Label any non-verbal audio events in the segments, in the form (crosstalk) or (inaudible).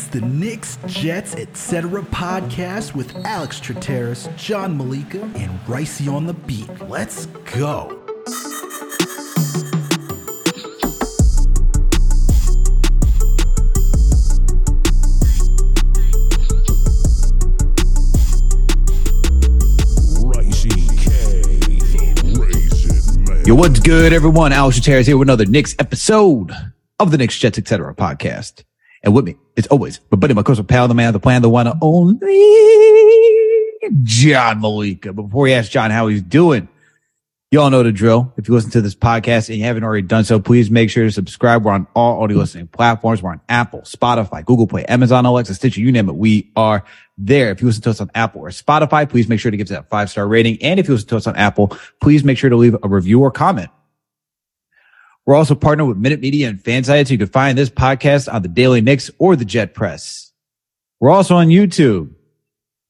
It's the Knicks, Jets, etc. podcast with Alex Trateris, John Malika, and Ricey on the beat. Let's go. Yo, what's good, everyone? Alex Trateris here with another Knicks episode of the Knicks, Jets, etc. podcast. And with me, it's always my buddy, my close pal, the man, the plan, the one, only John Malika. But before we ask John how he's doing, you all know the drill. If you listen to this podcast and you haven't already done so, please make sure to subscribe. We're on all audio listening platforms. We're on Apple, Spotify, Google Play, Amazon, Alexa, Stitcher, you name it. We are there. If you listen to us on Apple or Spotify, please make sure to give us that five star rating. And if you listen to us on Apple, please make sure to leave a review or comment. We're also partnered with Minute Media and Fansided, so you can find this podcast on the Daily Knicks or the Jet Press. We're also on YouTube.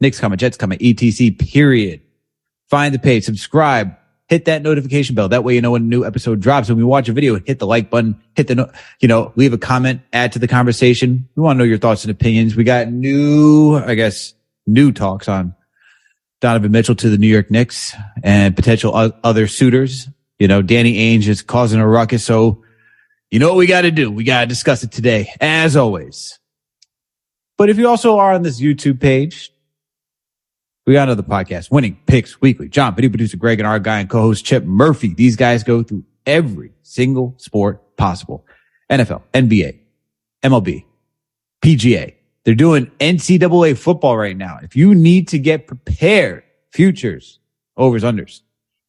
Knicks coming, Jets coming, ETC period. Find the page, subscribe, hit that notification bell. That way you know when a new episode drops. When we watch a video, hit the like button, hit the, no- you know, leave a comment, add to the conversation. We want to know your thoughts and opinions. We got new, I guess, new talks on Donovan Mitchell to the New York Knicks and potential o- other suitors. You know, Danny Ainge is causing a ruckus. So you know what we got to do? We got to discuss it today, as always. But if you also are on this YouTube page, we got another podcast, Winning Picks Weekly. John, video producer Greg, and our guy and co-host Chip Murphy. These guys go through every single sport possible. NFL, NBA, MLB, PGA. They're doing NCAA football right now. If you need to get prepared, futures, overs, unders,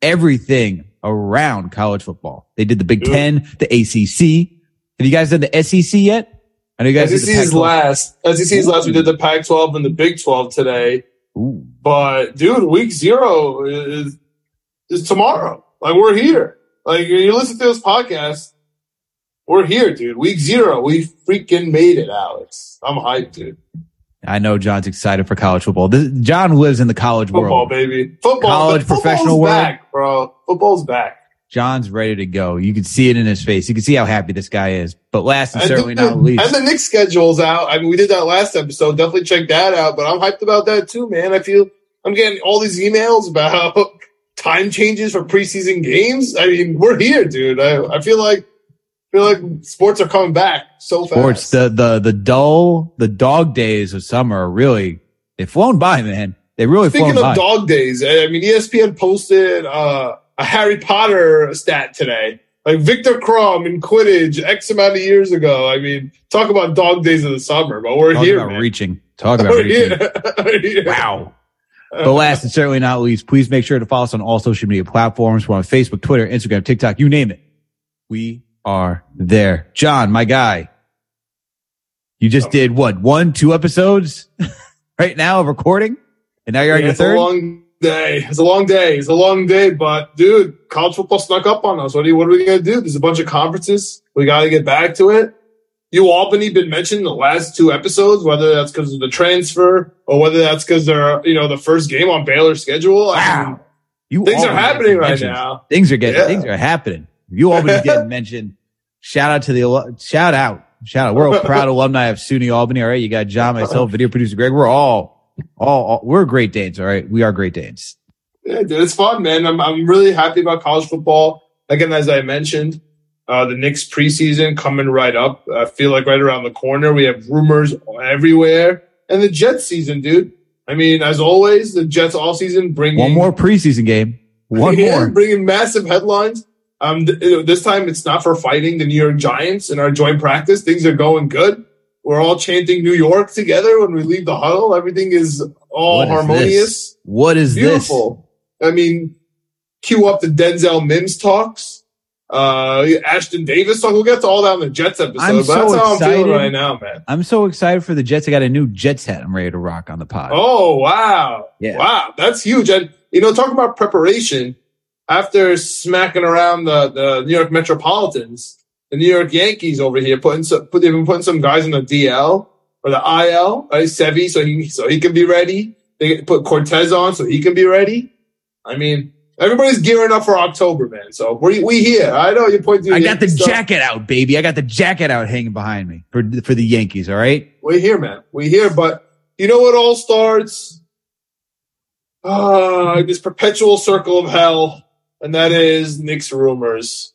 everything around college football. They did the Big Yep. Ten, the ACC. Have you guys done the SEC yet? I know you guys did the SEC is last. SEC is last. We did the Pac-12 and the Big 12 today. Ooh. But dude, week zero is is tomorrow. Like we're here. Like you listen to this podcast, we're here, dude. Week zero, we freaking made it, Alex. I'm hyped, dude. I know John's excited for college football. This, John lives in the college Football, world. baby. Football, College, professional world. back, bro. Football's back. John's ready to go. You can see it in his face. You can see how happy this guy is. But last and certainly the, not least, and the Knicks schedule's out. I mean, we did that last episode. Definitely check that out. But I'm hyped about that too, man. I feel I'm getting all these emails about (laughs) time changes for preseason games. I mean, we're here, dude. I, I feel like feel like sports are coming back so sports, fast. Sports, the, the, the dull, the dog days of summer are really, they've flown by, man. They really Speaking flown by. of dog days, I mean, ESPN posted uh, a Harry Potter stat today. Like Viktor Krum in Quidditch X amount of years ago. I mean, talk about dog days of the summer, but we're Talk here, about man. reaching. Talk about (laughs) We're reaching. (laughs) here. Here. Wow. But last and certainly not least, please make sure to follow us on all social media platforms. We're on Facebook, Twitter, Instagram, TikTok, you name it. We are there. John, my guy, you just Oh. did what? One, two episodes (laughs) right now of recording? And now you're on Yeah, your it's third? a long day. It's a long day. It's a long day, but dude, college football snuck up on us. What are, you, what are we going to do? There's a bunch of conferences. We got to get back to it. You Albany been mentioned in the last two episodes, whether that's because of the transfer or whether that's because they're, you know, the first game on Baylor's schedule. I mean, Wow. You things are happening right now. Things are getting, Yeah. things are happening. You always getting (laughs) mentioned. Shout out to the, shout out, shout out. We're a proud alumni of SUNY Albany. All right. You got John, myself, video producer Greg. We're all, all, all we're great Danes. All right. We are great Danes. Yeah, dude, it's fun, man. I'm, I'm really happy about college football. Again, as I mentioned, uh, the Knicks preseason coming right up. I feel like right around the corner. We have rumors everywhere. And the Jets season, dude. I mean, as always, the Jets all season bringing One more preseason game. One (laughs) Yeah, more. bringing massive headlines. Um, th- this time it's not for fighting the New York Giants in our joint practice. Things are going good. We're all chanting New York together when we leave the huddle. Everything is all harmonious. What is harmonious. this? What is Beautiful. I mean, cue up the Denzel Mims talks. Uh, Ashtyn Davis talk. We'll get to all that in the Jets episode. I'm but so that's how I'm feeling right now, man. I'm so excited for the Jets. I got a new Jets hat I'm ready to rock on the pod. Oh wow, Yeah. wow, that's huge. And you know, talk about preparation. After smacking around the, the New York Metropolitans, the New York Yankees over here putting some, put, they've been putting some guys in the DL or the IL, right? Sevy, so he so he can be ready. They put Cortes on so he can be ready. I mean, Everybody's gearing up for October, man. So we we here. I know you're pointing. I got the stuff. jacket out, baby. I got the jacket out hanging behind me for for the Yankees. All right, we're here, man. We're here, but you know what? All starts. Uh, this perpetual circle of hell, and that is Knicks rumors.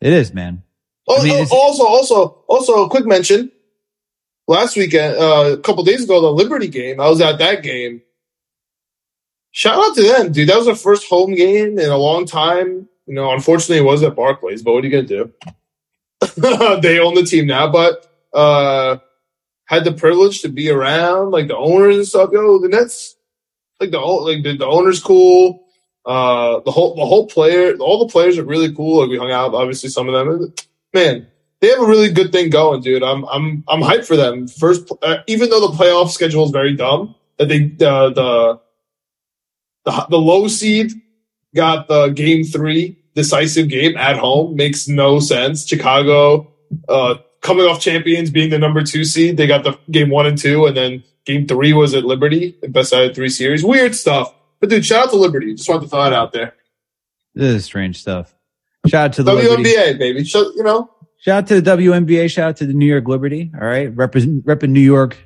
It is, man. Oh, I mean, oh, also, also, also, a quick mention. Last weekend, uh, a couple days ago, the Liberty game. I was at that game shout out to them, dude. That was their first home game in a long time. You know, unfortunately, it was at Barclays, but what are you gonna do? (laughs) they own the team now, but uh, had the privilege to be around like the owners and stuff. Yo, the Nets, like the like the, the owners cool. Uh, the whole the whole player, all the players are really cool. Like we hung out, obviously some of them. Man, they have a really good thing going, dude. I'm I'm I'm hyped for them. First, uh, even though the playoff schedule is very dumb, that they uh, the the, the low seed got the game three decisive game at home. Makes no sense. Chicago, uh, coming off champions being the number two seed, they got the game one and two, and then game three was at Liberty, best out of three series. Weird stuff. But dude, shout out to Liberty. Just wanted to throw it out there. This is strange stuff. Shout out to the WNBA, Liberty. baby. Shout, you know. Shout out to the WNBA. Shout out to the New York Liberty. All right. Represent, repping New York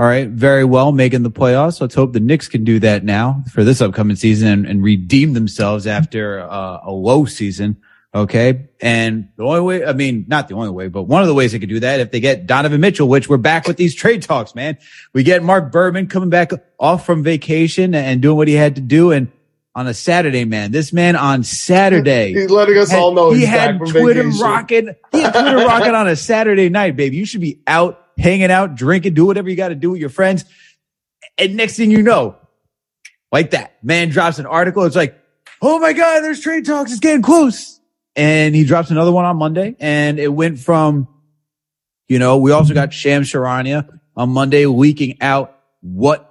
all right. Very well, making the playoffs. Let's hope the Knicks can do that now for this upcoming season and, and redeem themselves after uh, a low season. Okay. And the only way, I mean, not the only way, but one of the ways they could do that if they get Donovan Mitchell, which we're back with these trade talks, man. We get Marc Berman coming back off from vacation and doing what he had to do. And on a Saturday, man, this man on Saturday, (laughs) he's letting us had, all know he had Twitter rocking. He had Twitter (laughs) rocking on a Saturday night, baby. You should be out hanging out, drinking, do whatever you got to do with your friends. And next thing you know, like that, man drops an article. It's like, oh my God, there's trade talks. It's getting close. And he drops another one on Monday. And it went from, you know, we also got Shams Charania on Monday leaking out what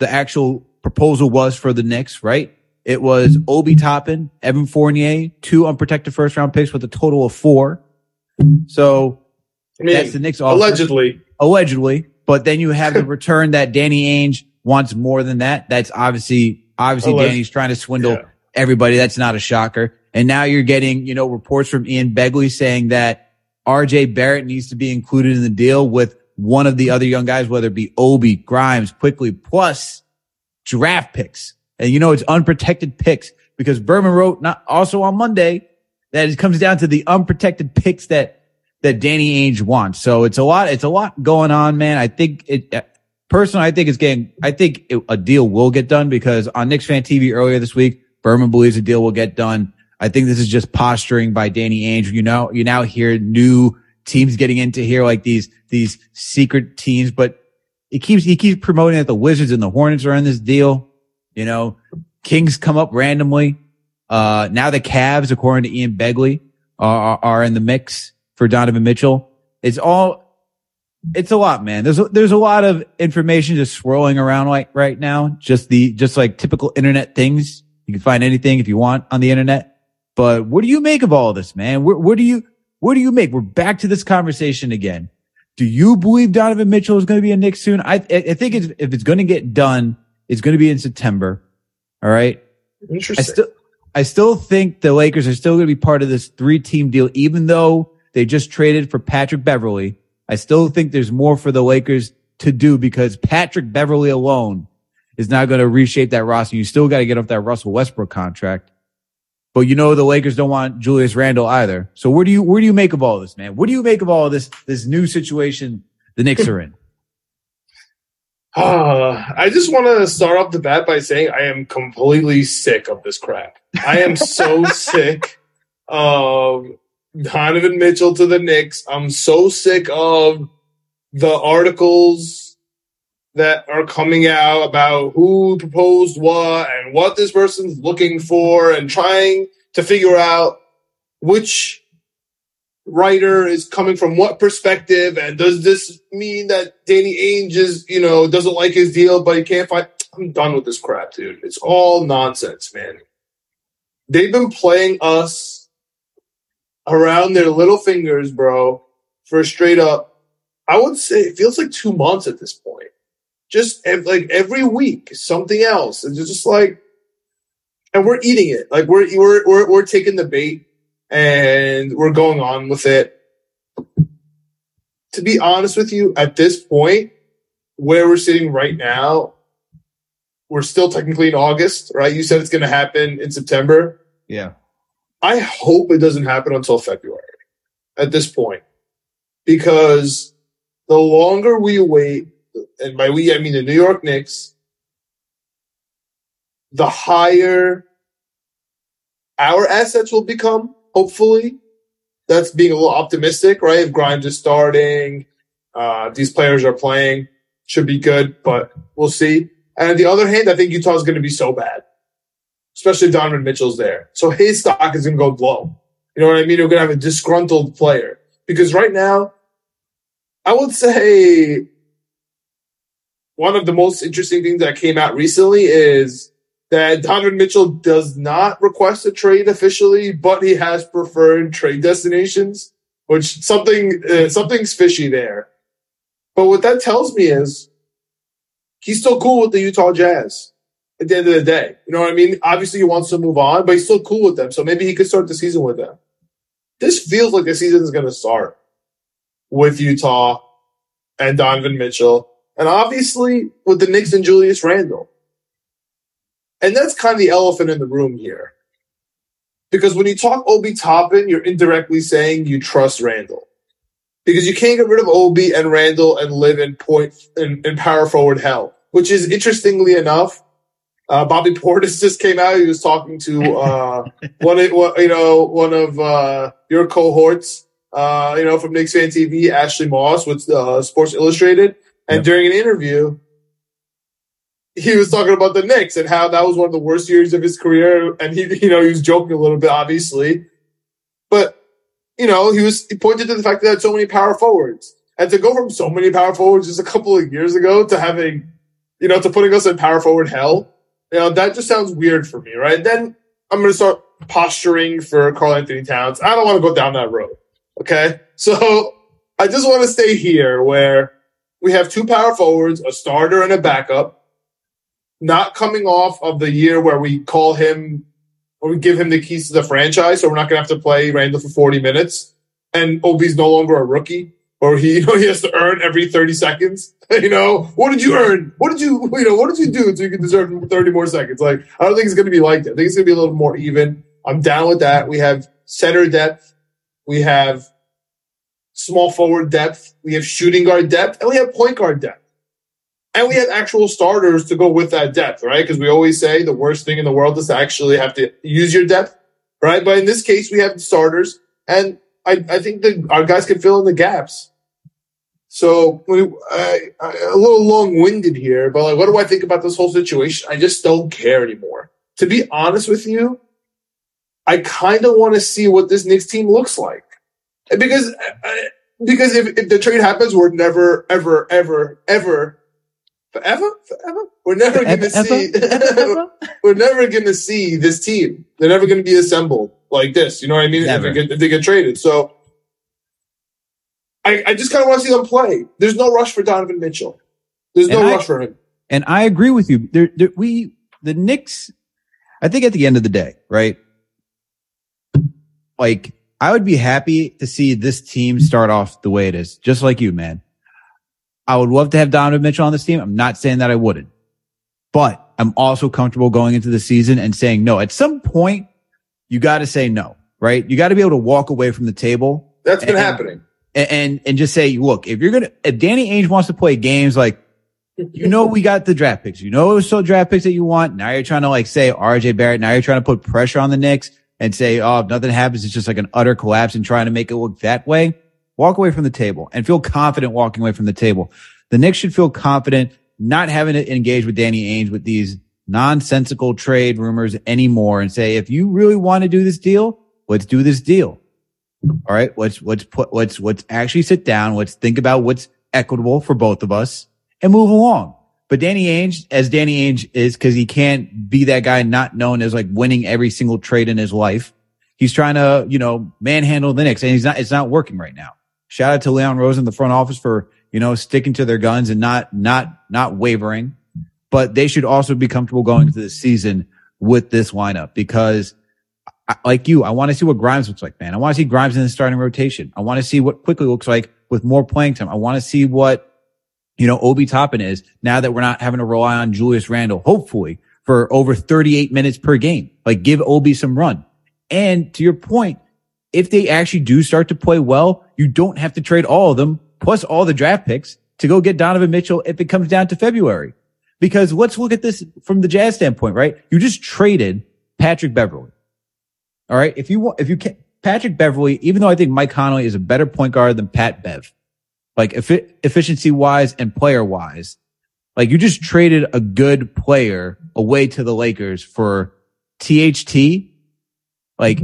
the actual proposal was for the Knicks, right? It was Obi Toppin, Evan Fournier, two unprotected first round picks with a total of four. So I mean, that's the Knicks offer. Allegedly. Allegedly. But then you have the (laughs) return that Danny Ainge wants more than that. That's obviously, obviously Alleged. Danny's trying to swindle yeah. everybody. That's not a shocker. And now you're getting, you know, reports from Ian Begley saying that RJ Barrett needs to be included in the deal with one of the other young guys, whether it be Obi, Grimes, Quickley, plus draft picks. And you know, it's unprotected picks because Berman wrote not also on Monday that it comes down to the unprotected picks that that Danny Ainge wants. So it's a lot. It's a lot going on, man. I think it. Uh, personally, I think it's getting. I think it, a deal will get done because on Knicks Fan TV earlier this week, Berman believes a deal will get done. I think this is just posturing by Danny Ainge. You know, you now hear new teams getting into here like these these secret teams, but he keeps he keeps promoting that the Wizards and the Hornets are in this deal. You know, Kings come up randomly. Uh, now the Cavs, according to Ian Begley, are, are in the mix for Donovan Mitchell. It's all, it's a lot, man. There's, a, there's a lot of information just swirling around like right now. Just the, just like typical internet things. You can find anything if you want on the internet. But what do you make of all of this, man? Where, where do you, what do you make? We're back to this conversation again. Do you believe Donovan Mitchell is going to be a Knick soon? I, I think it's, if it's going to get done, it's going to be in September. All right. Interesting. I still, I still think the Lakers are still going to be part of this three team deal, even though they just traded for Patrick Beverley. I still think there's more for the Lakers to do because Patrick Beverley alone is not going to reshape that roster. You still got to get off that Russell Westbrook contract. But you know the Lakers don't want Julius Randle either. So where do you where do you make of all this, man? What do you make of all of this this new situation the Knicks are in? (laughs) Uh, I just want to start off the bat by saying I am completely sick of this crap. I am so (laughs) sick of Donovan Mitchell to the Knicks. I'm so sick of the articles that are coming out about who proposed what and what this person's looking for and trying to figure out which writer is coming from what perspective and does this mean that Danny Ainge is, you know, doesn't like his deal but he can't find I'm done with this crap, dude. It's all nonsense, man. They've been playing us around their little fingers, bro, for straight up, I would say it feels like two months at this point. Just like every week, something else. It's just like, and we're eating it. Like we're we're we're, we're taking the bait and we're going on with it. To be honest with you, at this point, where we're sitting right now, we're still technically in August, right? You said it's going to happen in September. Yeah. I hope it doesn't happen until February at this point because the longer we wait, and by we, I mean the New York Knicks, the higher our assets will become, hopefully. That's being a little optimistic, right? If Grimes is starting, uh, these players are playing, should be good, but we'll see. And on the other hand, I think Utah is going to be so bad, especially Donovan Mitchell's there. So his stock is going to go low. You know what I mean? We're going to have a disgruntled player because right now, I would say one of the most interesting things that came out recently is that Donovan Mitchell does not request a trade officially, but he has preferred trade destinations, which something uh, something's fishy there. But what that tells me is he's still cool with the Utah Jazz at the end of the day. You know what I mean? Obviously, he wants to move on, but he's still cool with them. So maybe he could start the season with them. This feels like the season is going to start with Utah and Donovan Mitchell, and obviously with the Knicks and Julius Randle. And that's kind of the elephant in the room here. Because when you talk Obi Toppin, you're indirectly saying you trust Randle. Because you can't get rid of Obi and Randle and live in point in, in power forward hell. Which is interestingly enough, uh, Bobby Portis (laughs) just came out. He was talking to uh, (laughs) one, of, you know, one of uh, your cohorts, uh, you know, from Knicks Fan TV, Ashley Moss with uh, Sports Illustrated, and yep. during an interview, he was talking about the Knicks and how that was one of the worst years of his career. And he, you know, he was joking a little bit, obviously, but you know, he was he pointed to the fact that they had so many power forwards, and to go from so many power forwards just a couple of years ago to having, you know, to putting us in power forward hell, you know, that just sounds weird for me, right? Then I'm going to start posturing for Karl-Anthony Towns. I don't want to go down that road. Okay, so I just want to stay here where we have two power forwards, a starter and a backup not coming off of the year where we call him or we give him the keys to the franchise, so we're not going to have to play Randle for 40 minutes, and Obi's no longer a rookie, or he (laughs) you know he has to earn every 30 seconds. (laughs) you know, what did you earn? What did you (laughs) you know what did you do so you can deserve 30 more seconds? Like I don't think it's going to be like that. I think it's going to be a little more even. I'm down with that. We have center depth, we have small forward depth, we have shooting guard depth, and we have point guard depth. And we have actual starters to go with that depth, right? Because we always say the worst thing in the world is to actually have to use your depth, right? But in this case, we have starters, and I, I think that our guys can fill in the gaps. So I, I, a little long-winded here, but like, what do I think about this whole situation? I just don't care anymore. To be honest with you, I kind of want to see what this Knicks team looks like, because uh, because if, if the trade happens, we're never, ever, ever, ever forever, forever. We're never going to see. (laughs) we're never going to see this team. They're never going to be assembled like this. You know what I mean? If they, get, if they, get, traded, so I, I just kind of want to see them play. There's no rush for Donovan Mitchell. There's no rush for him. And I agree with you. There, there, we the Knicks. I think at the end of the day, right? Like I would be happy to see this team start off the way it is, just like you, man. I would love to have Donovan Mitchell on this team. I'm not saying that I wouldn't, but I'm also comfortable going into the season and saying no. At some point, you got to say no, right? You got to be able to walk away from the table. That's been and, happening. And, and, and just say, look, if you're going to, if Danny Ainge wants to play games like, you know, we got the draft picks. You know, it was so draft picks that you want. Now you're trying to like say RJ Barrett. Now you're trying to put pressure on the Knicks and say, oh, if nothing happens, it's just like an utter collapse and trying to make it look that way walk away from the table and feel confident walking away from the table. The Knicks should feel confident not having to engage with Danny Ainge with these nonsensical trade rumors anymore and say, if you really want to do this deal, let's do this deal. All right. Let's, let's put, let's, let's actually sit down. Let's think about what's equitable for both of us and move along. But Danny Ainge, as Danny Ainge is, cause he can't be that guy not known as like winning every single trade in his life. He's trying to, you know, manhandle the Knicks and he's not, it's not working right now. Shout out to Leon Rose in the front office for, you know, sticking to their guns and not, not, not wavering. But they should also be comfortable going into the season with this lineup because I, like you, I want to see what Grimes looks like, man. I want to see Grimes in the starting rotation. I want to see what Quickley looks like with more playing time. I want to see what, you know, Obi Toppin is now that we're not having to rely on Julius Randle, hopefully for over 38 minutes per game. Like give Obi some run. And to your point, if they actually do start to play well, you don't have to trade all of them plus all the draft picks to go get Donovan Mitchell if it comes down to February. Because let's look at this from the Jazz standpoint, right? You just traded Patrick Beverley. All right. If you want, if you can, Patrick Beverley, even though I think Mike Conley is a better point guard than Pat Bev, like efficiency wise and player wise, like you just traded a good player away to the Lakers for THT. Like,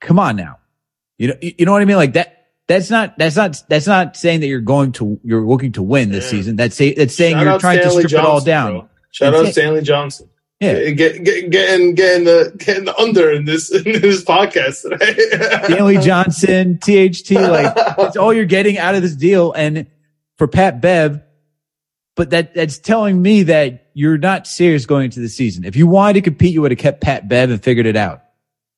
come on now. You know, you know what I mean? Like that, that's not, that's not, that's not saying that you're going to, you're looking to win this yeah. season. That's say, that's saying Shout you're trying Stanley to strip Johnson, it all down. Bro. Shout out Stanley Johnson. Yeah, get, get, getting getting the getting the under in this (laughs) in this podcast today. Stanley Johnson, THT, like it's all you're getting out of this deal. And for Pat Bev, but that that's telling me that you're not serious going into the season. If you wanted to compete, you would have kept Pat Bev and figured it out,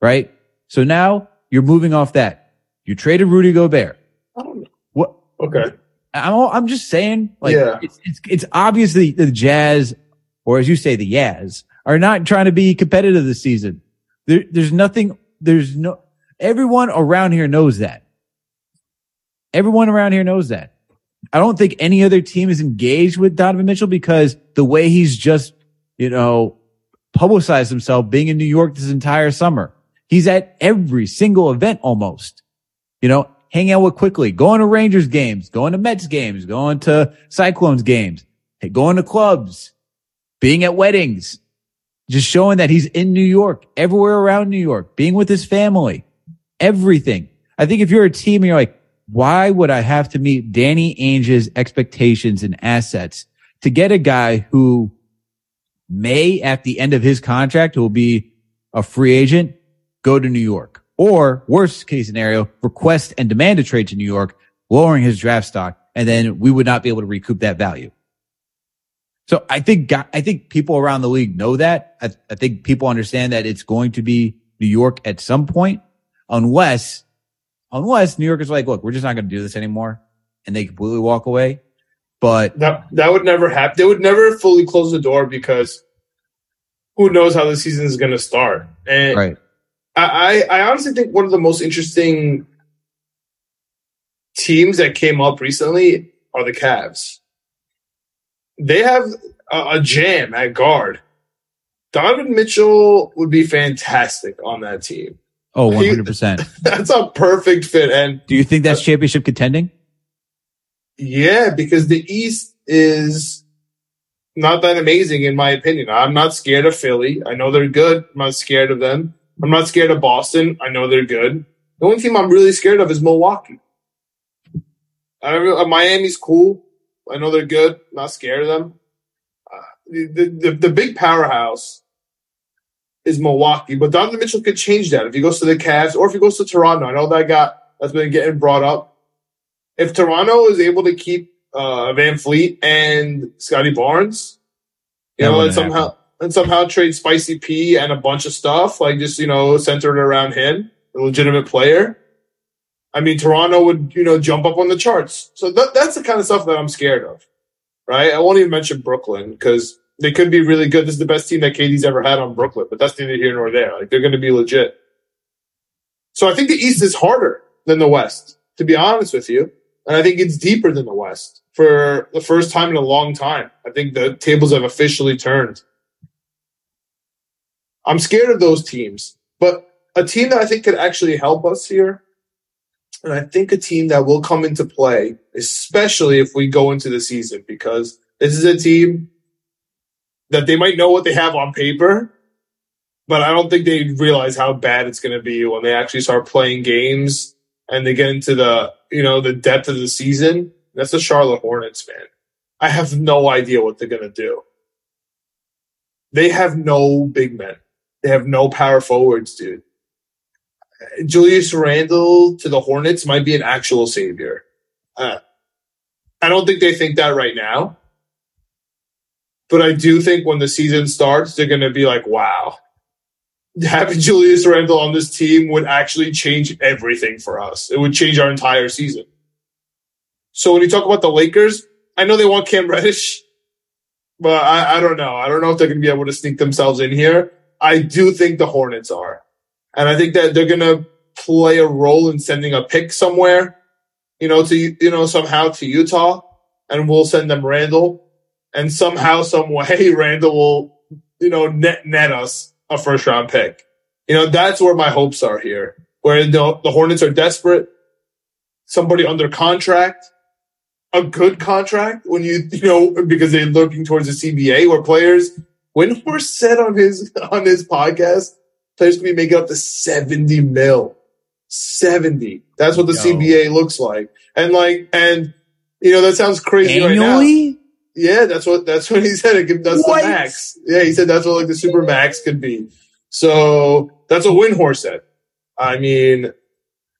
right? So now you're moving off that. You traded Rudy Gobert. What? Okay. I'm I'm just saying, like yeah. it's, it's it's obviously the Jazz, or as you say, the Yaz are not trying to be competitive this season. There, there's nothing, there's no, everyone around here knows that. Everyone around here knows that. I don't think any other team is engaged with Donovan Mitchell because the way he's just, you know, publicized himself being in New York this entire summer. He's at every single event almost, you know, hanging out with Quickley, going to Rangers games, going to Mets games, going to Cyclones games, going to clubs, being at weddings just showing that he's in New York, everywhere around New York, being with his family, everything. I think if you're a team and you're like, why would I have to meet Danny Ainge's expectations and assets to get a guy who may at the end of his contract will be a free agent, go to New York or worst case scenario, request and demand a trade to New York, lowering his draft stock. And then we would not be able to recoup that value. So I think, I think people around the league know that. I, I think people understand that it's going to be New York at some point, unless, unless New York is like, look, we're just not going to do this anymore and they completely walk away. But that, that would never happen. They would never fully close the door because who knows how the season is going to start. And right. I, I honestly think one of the most interesting teams that came up recently are the Cavs they have a, a jam at guard. Donovan Mitchell would be fantastic on that team. Oh, 100%. He, (laughs) that's a perfect fit. And do you think that's uh, championship contending? Yeah, because the East is not that amazing in my opinion. I'm not scared of Philly. I know they're good. I'm not scared of them. I'm not scared of Boston. I know they're good. The only team I'm really scared of is Milwaukee. I uh, Miami's cool. I know they're good. Not scared of them. Uh, the, the the big powerhouse is Milwaukee, but Donovan Mitchell could change that if he goes to the Cavs or if he goes to Toronto. I know that got that's been getting brought up. If Toronto is able to keep uh, VanVleet and Scottie Barnes, you that know, and somehow happen. and somehow trade Spicy P and a bunch of stuff like just you know centered around him, a legitimate player I mean, Toronto would, you know, jump up on the charts. So that, that's the kind of stuff that I'm scared of, right? I won't even mention Brooklyn because they could be really good. This is the best team that KD's ever had on Brooklyn, but that's neither here nor there. Like they're going to be legit. So I think the East is harder than the West, to be honest with you. And I think it's deeper than the West for the first time in a long time. I think the tables have officially turned. I'm scared of those teams, but a team that I think could actually help us here and I think a team that will come into play, especially if we go into the season, because this is a team that they might know what they have on paper, but I don't think they realize how bad it's going to be when they actually start playing games and they get into the, you know, the depth of the season. That's the Charlotte Hornets, man. I have no idea what they're going to do. They have no big men. They have no power forwards, dude. Julius Randle to the Hornets might be an actual savior. Uh, I don't think they think that right now. But I do think when the season starts, they're going to be like, wow, having Julius Randle on this team would actually change everything for us. It would change our entire season. So when you talk about the Lakers, I know they want Cam Reddish, but I, I don't know. I don't know if they're going to be able to sneak themselves in here. I do think the Hornets are. And I think that they're going to play a role in sending a pick somewhere, you know, to, you know, somehow to Utah and we'll send them Randle and somehow, some way, (laughs) Randle will, you know, net, net us a first round pick. You know, that's where my hopes are here, where the, the Hornets are desperate, somebody under contract, a good contract when you, you know, because they're looking towards the CBA where players, Windhorst said on his, on his podcast, players can be making up to 70 mil. 70. That's what the Yo. CBA looks like. And like, and, you know, that sounds crazy Annually? right now. Yeah, that's what that's what he said. That's what? the max. Yeah, he said that's what like the super max could be. So that's what Windhorst said. I mean,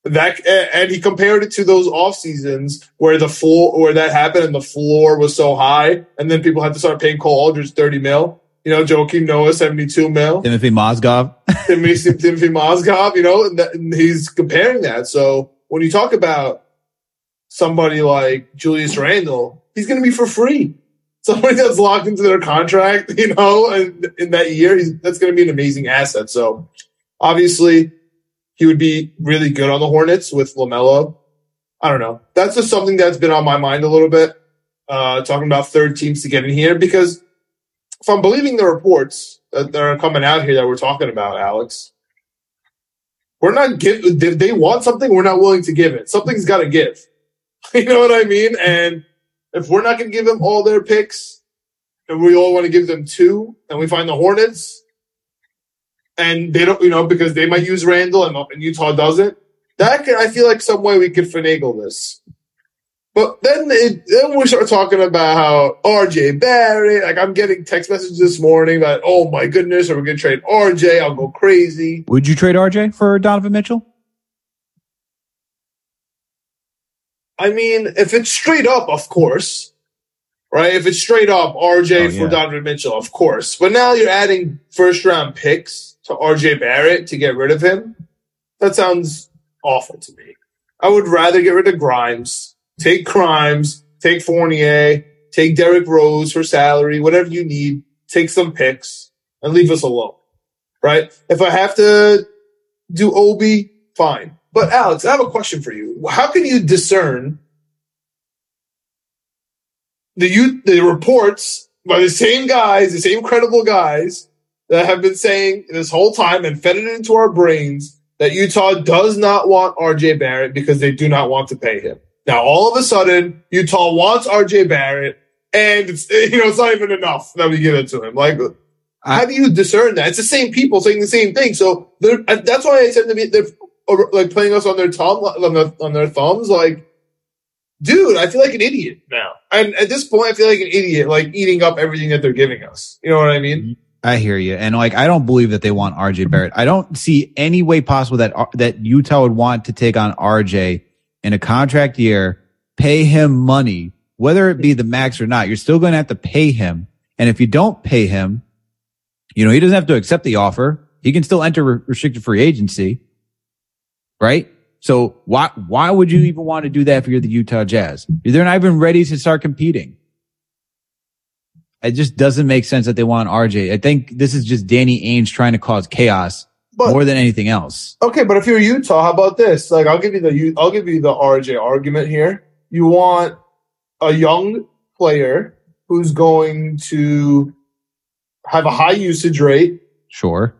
that and he compared it to those off seasons where the floor where that happened and the floor was so high, and then people had to start paying Cole Aldrich thirty mil. You know, Joakim Noah seventy two mil. Timothy Mozgov. (laughs) Timothy, Timothy Mozgov. You know, and, that, and he's comparing that. So when you talk about somebody like Julius Randle, he's going to be for free somebody that's locked into their contract, (laughs) you know, and in that year, that's going to be an amazing asset. So obviously, he would be really good on the Hornets with LaMelo. I don't know. That's just something that's been on my mind a little bit. Uh, talking about third teams to get in here because if I'm believing the reports that are coming out here that we're talking about, Alex, we're not give. If they want something, we're not willing to give it. Something's got to give. (laughs) You know what I mean? And if we're not going to give them all their picks, and we all want to give them two, and we find the Hornets, and they don't, you know, because they might use Randle and, and Utah doesn't. That can, I feel like some way we could finagle this. But then, it, then we start talking about how RJ Barrett, like I'm getting text messages this morning that, oh my goodness, are we going to trade RJ? I'll go crazy. Would you trade RJ for Donovan Mitchell? I mean, if it's straight up, of course, right? If it's straight up RJ oh, yeah. for Donovan Mitchell, of course. But now you're adding first round picks to RJ Barrett to get rid of him. That sounds awful to me. I would rather get rid of Grimes, take Grimes, take Fournier, take Derrick Rose for salary, whatever you need, take some picks and leave us alone. Right? If I have to do Obi, fine. But Alex, I have a question for you. How can you discern the the reports by the same guys, the same credible guys that have been saying this whole time and fed it into our brains that Utah does not want RJ Barrett because they do not want to pay him. Now, all of a sudden, Utah wants RJ Barrett, and it's, (laughs) you know it's not even enough that we give it to him. Like, how do you discern that? It's the same people saying the same thing. So that's why I said to me, they're like playing us on their thumb on, their, on their thumbs. Like, dude, I feel like an idiot now. And at this point, I feel like an idiot, like eating up everything that they're giving us. You know what I mean? I hear you, and like I don't believe that they want RJ Barrett. I don't see any way possible that uh, that Utah would want to take on RJ in a contract year, pay him money, whether it be the max or not. You're still going to have to pay him, and if you don't pay him, you know he doesn't have to accept the offer. He can still enter restricted free agency right? So why why would you even want to do that if you're the Utah Jazz? They're not even ready to start competing. It just doesn't make sense that they want RJ. I think this is just Danny Ainge trying to cause chaos but, more than anything else. Okay, but if you're Utah, how about this? Like, I'll give you the I'll give you the RJ argument here. You want a young player who's going to have a high usage rate. Sure.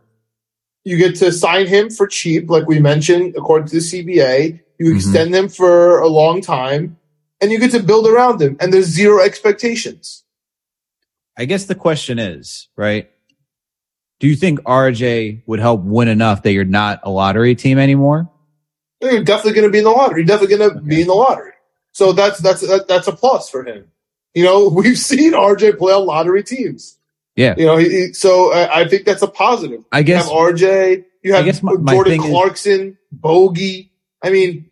You get to sign him for cheap, like we mentioned, according to the CBA. You mm-hmm. extend them for a long time, and you get to build around them, and there's zero expectations. I guess the question is, right? Do you think RJ would help win enough that you're not a lottery team anymore? You're definitely going to be in the lottery. You're definitely going to okay. be in the lottery. So that's that's that, that's a plus for him. You know, (laughs) we've seen RJ play on lottery teams. Yeah. You know, he, he, so I, I, think that's a positive. I guess. You have RJ, you have my, my Jordan Clarkson, is, Bogey. I mean,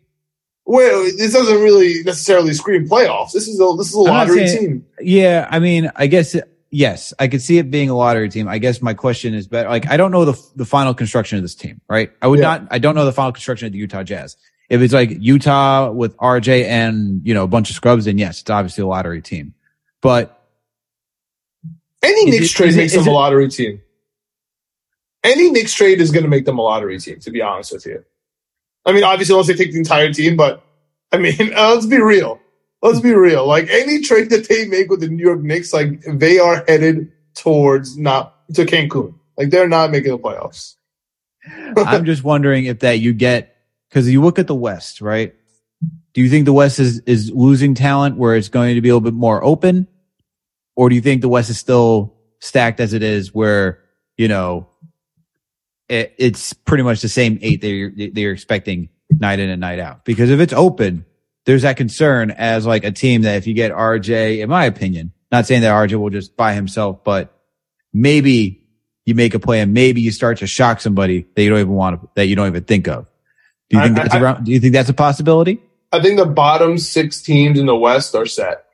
well, this doesn't really necessarily scream playoffs. This is a, this is a lottery saying, team. Yeah. I mean, I guess yes, I could see it being a lottery team. I guess my question is better. Like, I don't know the the final construction of this team, right? I would Yeah. not. I don't know the final construction of the Utah Jazz. If it's like Utah with RJ and you know a bunch of scrubs, then yes, it's obviously a lottery team. But Any Knicks it- trade is it- makes them a it- lottery team. Any Knicks trade is going to make them a lottery team, to be honest with you. I mean, obviously, unless they take the entire team, but I mean, (laughs) uh, let's be real. Let's be real. Like any trade that they make with the New York Knicks, like they are headed towards not to Cancun. Like they're not making the playoffs. (laughs) I'm just wondering if that you get because you look at the West, right? Do you think the West is is losing talent where it's going to be a little bit more open, or do you think the West is still stacked as it is, where you know it, it's pretty much the same eight they're they're expecting night in and night out? Because if it's open, there's that concern as like a team that if you get RJ, in my opinion, not saying that RJ will just by himself, but maybe you make a play and maybe you start to shock somebody that you don't even want to, that you don't even think of. Do you I- think that's I- around? Do you think that's a possibility? I think the bottom six teams in the West are set.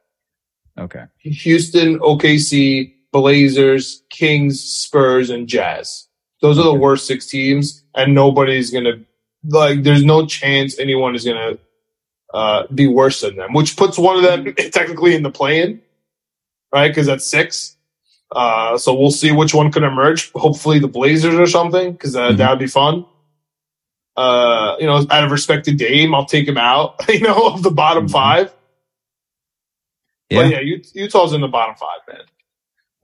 Okay. Houston, OKC, Blazers, Kings, Spurs, and Jazz. Those are the worst six teams, and nobody's gonna like. There's no chance anyone is gonna uh, be worse than them, which puts one of them (laughs) technically in the play-in, right? Because that's six. Uh, so we'll see which one can emerge. Hopefully, the Blazers or something, because uh, Mhm. that would be fun. Uh, you know, out of respect to Dame, I'll take him out. (laughs) You know, of the bottom Mhm. five. Yeah. But yeah, Utah's in the bottom five, man.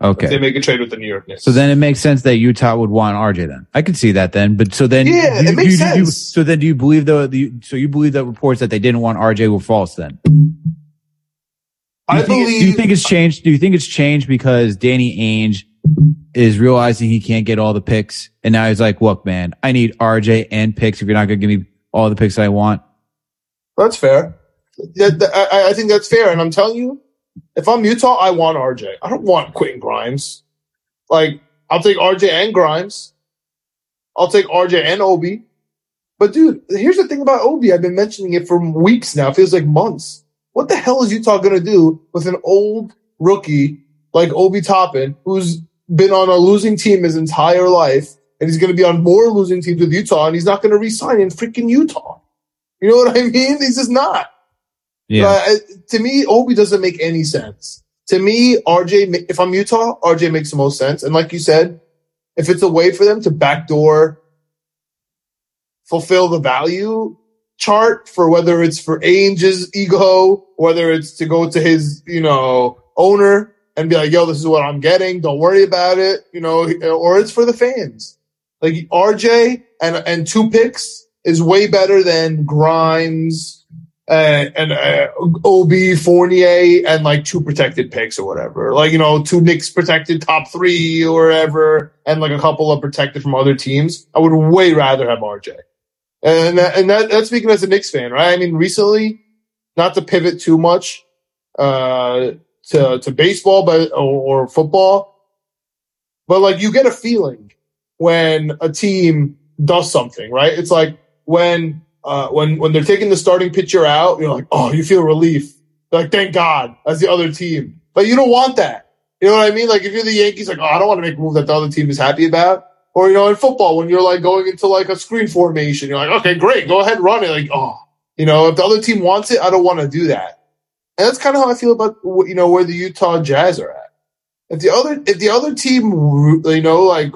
If they make a trade with the New York Knicks. So then it makes sense that Utah would want RJ then. I could see that then. But so then, Yeah, you- it makes you- you- sense. so then do you believe the, the, so you believe the reports that they didn't want RJ were false then? Do I you, think, believe. do you think it's changed? Do you think it's changed because Danny Ainge is realizing he can't get all the picks and now he's like, look, man, I need RJ and picks if you're not going to give me all the picks that I want. that's fair. That- that- I, I think that's fair, and I'm telling you, if I'm Utah, I want RJ. I don't want Quentin Grimes. Like I'll take RJ and Grimes. I'll take RJ and Obi. But dude, here's the thing about Obi. I've been mentioning it for weeks now. It feels like months. What the hell is Utah going to do with an old rookie like Obi Toppin, who's been on a losing team his entire life, and he's going to be on more losing teams with Utah, and he's not going to resign in freaking Utah? You know what I mean? He's just not. Yeah. Uh, to me, Obi doesn't make any sense. To me, RJ, if I'm Utah, RJ makes the most sense. And like you said, if it's a way for them to backdoor fulfill the value chart for whether it's for Ainge's ego, whether it's to go to his, you know, owner and be like, yo, this is what I'm getting. Don't worry about it. You know, or it's for the fans. Like RJ and, and two picks is way better than Grimes, uh, and uh, Ob Fournier and like two protected picks or whatever. Like you know, two Knicks protected top three or whatever, and like a couple of protected from other teams. I would way rather have RJ. And and that, that's speaking as a Knicks fan, right? I mean, recently, not to pivot too much uh, to to baseball, but or, or football, but like you get a feeling when a team does something, right? It's like when uh, when when they're taking the starting pitcher out, you're like, oh, you feel relief. Like, thank God, as the other team. But you don't want that. You know what I mean? Like, if you're the Yankees, like, oh, I don't want to make a move that the other team is happy about. Or you know, in football, when you're like going into like a screen formation, you're like, okay, great, go ahead, run it. Like, oh, you know, if the other team wants it, I don't want to do that. And that's kind of how I feel about you know where the Utah Jazz are at. If the other if the other team, you know, like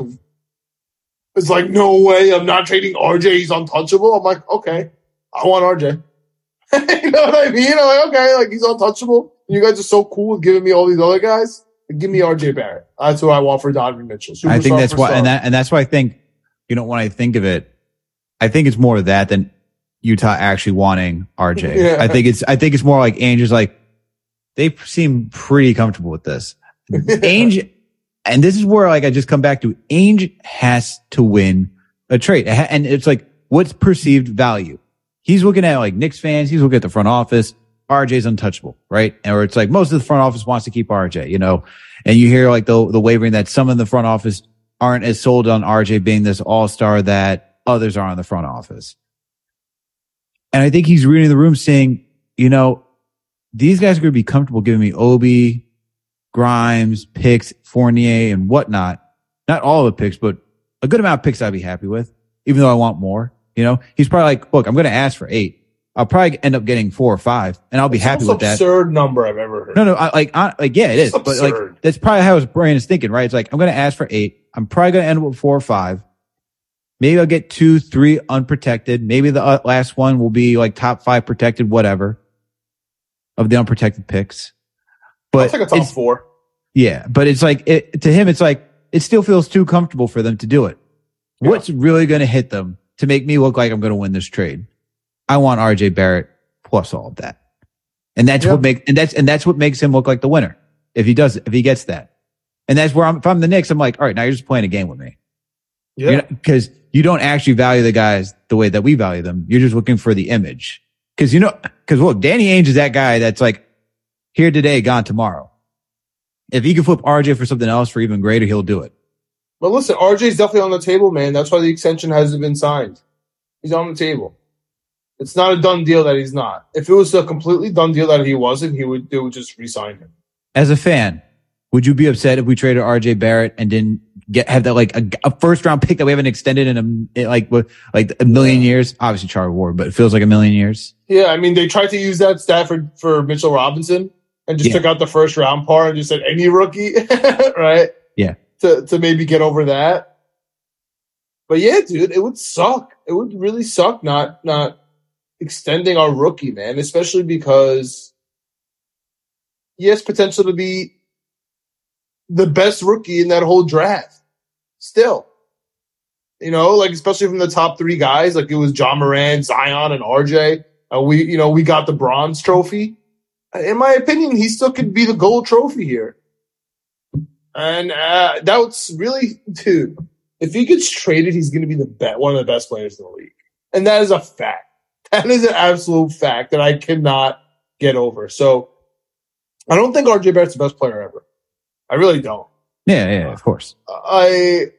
it's like, no way, I'm not trading RJ. He's untouchable. I'm like, okay, I want RJ. (laughs) you know what I mean? I'm like, okay, like he's untouchable. You guys are so cool with giving me all these other guys. Give me RJ Barrett. That's who I want for Donovan Mitchell. I think that's why, star. and that, and that's why I think, you know, when I think of it, I think it's more of that than Utah actually wanting RJ. (laughs) Yeah. I think it's, I think it's more like Ainge is like, they seem pretty comfortable with this. (laughs) Ainge, and this is where like I just come back to Ainge has to win a trade. And it's like, what's perceived value? He's looking at like Knicks fans. He's looking at the front office. RJ's untouchable, right? Or it's like most of the front office wants to keep RJ, you know, and you hear like the, the wavering that some in the front office aren't as sold on RJ being this all star that others are in the front office. And I think he's reading the room saying, you know, these guys are going to be comfortable giving me Obi, Grimes, picks, Fournier, and whatnot. Not all the picks, but a good amount of picks I'd be happy with, even though I want more. You know, he's probably like, look, I'm going to ask for eight. I'll probably end up getting four or five, and I'll be the happy with that. Absurd number I've ever heard. No, no, I, like, I, like, yeah, it is, It's but like, absurd. that's probably how his brain is thinking, right? It's like, I'm going to ask for eight. I'm probably going to end up with four or five. Maybe I'll get two, three unprotected. Maybe the uh, last one will be like top five protected, whatever of the unprotected picks. But take a top it's- four. yeah, but it's like it, to him, it's like it still feels too comfortable for them to do it. Yeah. What's really going to hit them to make me look like I'm going to win this trade? I want RJ Barrett plus all of that, and that's Yeah. what make and that's and that's what makes him look like the winner if he does if he gets that. And that's where I'm. If I'm the Knicks, I'm like, all right, now you're just playing a game with me, Yeah. because you don't actually value the guys the way that we value them. You're just looking for the image, because you know, because look, Danny Ainge is that guy that's like here today, gone tomorrow. If he can flip RJ for something else for even greater, he'll do it. But listen, RJ's definitely on the table, man. That's why the extension hasn't been signed. He's on the table. It's not a done deal that he's not. If it was a completely done deal that he wasn't, he would they would just resign him. As a fan, would you be upset if we traded RJ Barrett and didn't get have that like a, a first round pick that we haven't extended in a like like a million years? Obviously, Charlie Ward, but it feels like a million years. Yeah, I mean they tried to use that stat for, for Mitchell Robinson and just Yeah. took out the first round part and just said any rookie, (laughs) right? Yeah. To to maybe get over that. But yeah, dude, it would suck. It would really suck not not extending our rookie, man, especially because he has potential to be the best rookie in that whole draft. Still. You know, like especially from the top three guys, like it was Ja Morant, Zion, and RJ. Uh, we, you know, we got the bronze trophy. In my opinion, he still could be the gold trophy here. And uh, that's really, dude. If he gets traded, he's going to be the best, one of the best players in the league, and that is a fact. (laughs) That is an absolute fact that I cannot get over. So, I don't think RJ Barrett's the best player ever. I really don't. Yeah, yeah, of course. I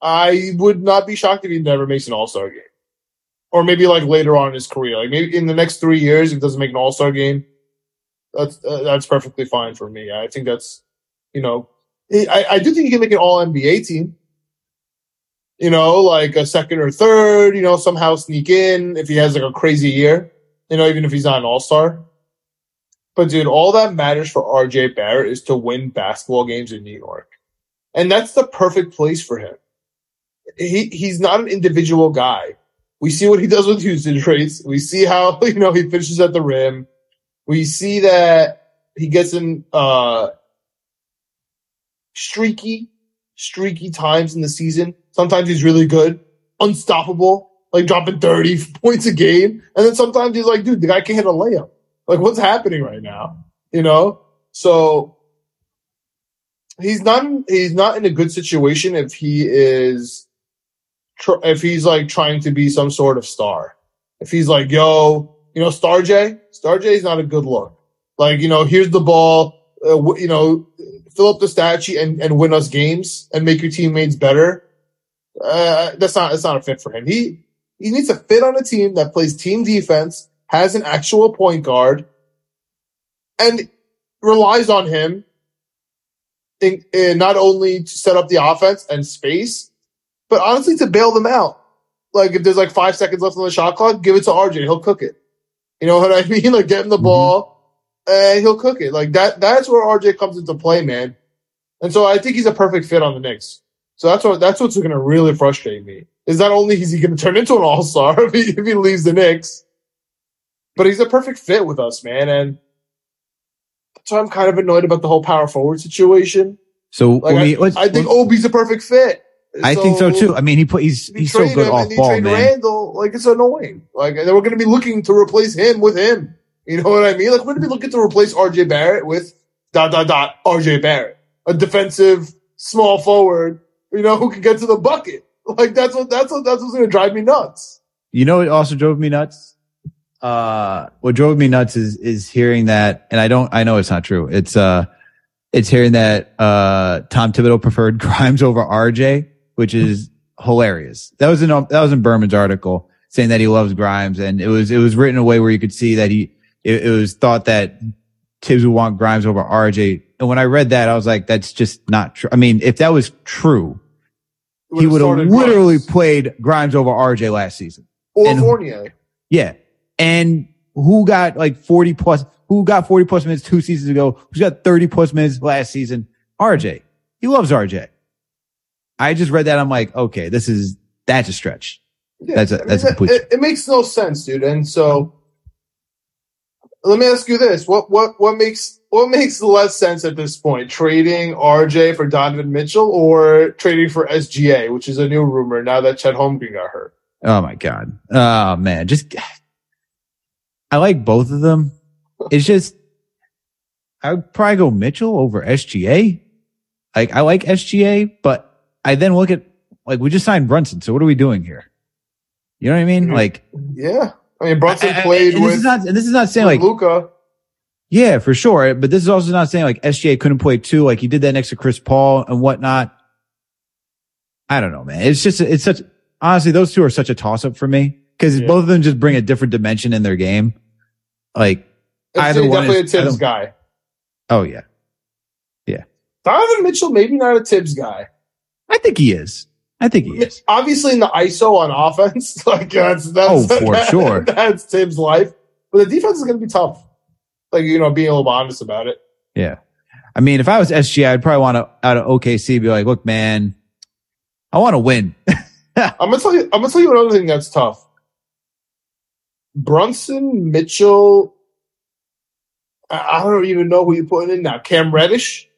I would not be shocked if he never makes an All Star game, or maybe like later on in his career, like maybe in the next three years, if he doesn't make an All Star game, that's uh, that's perfectly fine for me. I think that's you know, I I do think he can make an All NBA team. You know, like a second or third. You know, somehow sneak in if he has like a crazy year. You know, even if he's not an All Star. But dude, all that matters for RJ Barrett is to win basketball games in New York. And that's the perfect place for him. He he's not an individual guy. We see what he does with usage rates. We see how, (laughs) you know, he finishes at the rim. We see that he gets in uh streaky, streaky times in the season. Sometimes he's really good, unstoppable, like dropping 30 (laughs) points a game. And then sometimes he's like, dude, the guy can't hit a layup. Like, what's happening right now? You know? So he's not he's not in a good situation if he is if he's like trying to be some sort of star. If he's like, yo, you know, Star J, Star J is not a good look. Like, you know, here's the ball, uh, w- you know, fill up the stat sheet and, and win us games and make your teammates better. Uh, that's not that's not a fit for him. He he needs to fit on a team that plays team defense, has an actual point guard, and relies on him in, in not only to set up the offense and space, but honestly to bail them out. Like if there's like five seconds left on the shot clock, give it to RJ. He'll cook it. You know what I (laughs) mean? Like get him the Mhm. ball and he'll cook it. Like that. That's where RJ comes into play, man. And so I think he's a perfect fit on the Knicks. So that's what that's what's going to really frustrate me. Is not only is he going (laughs) to turn into an all star (laughs) if he, if he leaves the Knicks, but he's a perfect fit with us, man. And so I'm kind of annoyed about the whole power forward situation. So Like me, I, I think Obi's a perfect fit. I think so too. I mean, he put he's he's so good off ball, man. Randle, like it's annoying. Like then we're going to be looking to replace him with him. You know what I mean? Like we're going to be looking to replace RJ Barrett with dot dot dot RJ Barrett, a defensive small forward, you know, who can get to the bucket. Like that's what that's what that's what's going to drive me nuts. You know it also drove me nuts? Uh, what drove me nuts is, is hearing that, and I don't, I know it's not true. It's, uh, it's hearing that, uh, Tom Thibodeau preferred (laughs) Grimes over RJ, which is hilarious. That was in, that was in Berman's article saying that he loves Grimes and it was, it was written a way where you could see that he, it, it was thought that Thibs would want Grimes over RJ, And when I read that, I was like, that's just not true. I mean, if that was true, he would have literally Grimes. played Grimes over RJ last season. or and- Fournier. Yeah. And who got like 40 plus, who got 40 plus minutes two seasons ago? Who's got 30 plus minutes last season? RJ. He loves RJ. I just read that. I'm like, okay, this is, that's a stretch. Yeah, That's a- I mean, that's a complete- it, it makes no sense, dude. And so, let me ask you this: what what what makes what makes less sense at this point? Trading RJ for Donovan Mitchell or trading for SGA, which is a new rumor now that Chet Holmgren got hurt. Oh my God. Oh man. Just, I like both of them. It's just, I would probably go Mitchell over SGA. Like, I like SGA, but I then look at, like, we just signed Brunson. So what are we doing here? You know what I mean? Mhm. Like, Yeah, I mean Brunson I- I- played and this with, is not, and this is not saying like, Luka. yeah, for sure. But this is also not saying like SGA couldn't play two. Like he did that next to Chris Paul and whatnot. I don't know, man. It's just, it's such, honestly, those two are such a toss up for me because Yeah. both of them just bring a different dimension in their game. Like, Either SGA one definitely is- a Thibs either- guy. oh yeah, yeah, Donovan Mitchell, maybe not a Thibs guy. I think he is. I think he is. Obviously, in the ISO on offense, (laughs) like that's that's Oh, for (laughs) sure. that's Tim's life. But the defense is going to be tough. Like you know, being a little honest about it. Yeah. I mean, if I was SGA, I'd probably want to, out of OKC, be like, look, man, I want to win. (laughs) I'm gonna tell you. I'm gonna tell you another thing that's tough. Brunson, Mitchell. I, I don't even know who you're putting in now. Cam Reddish.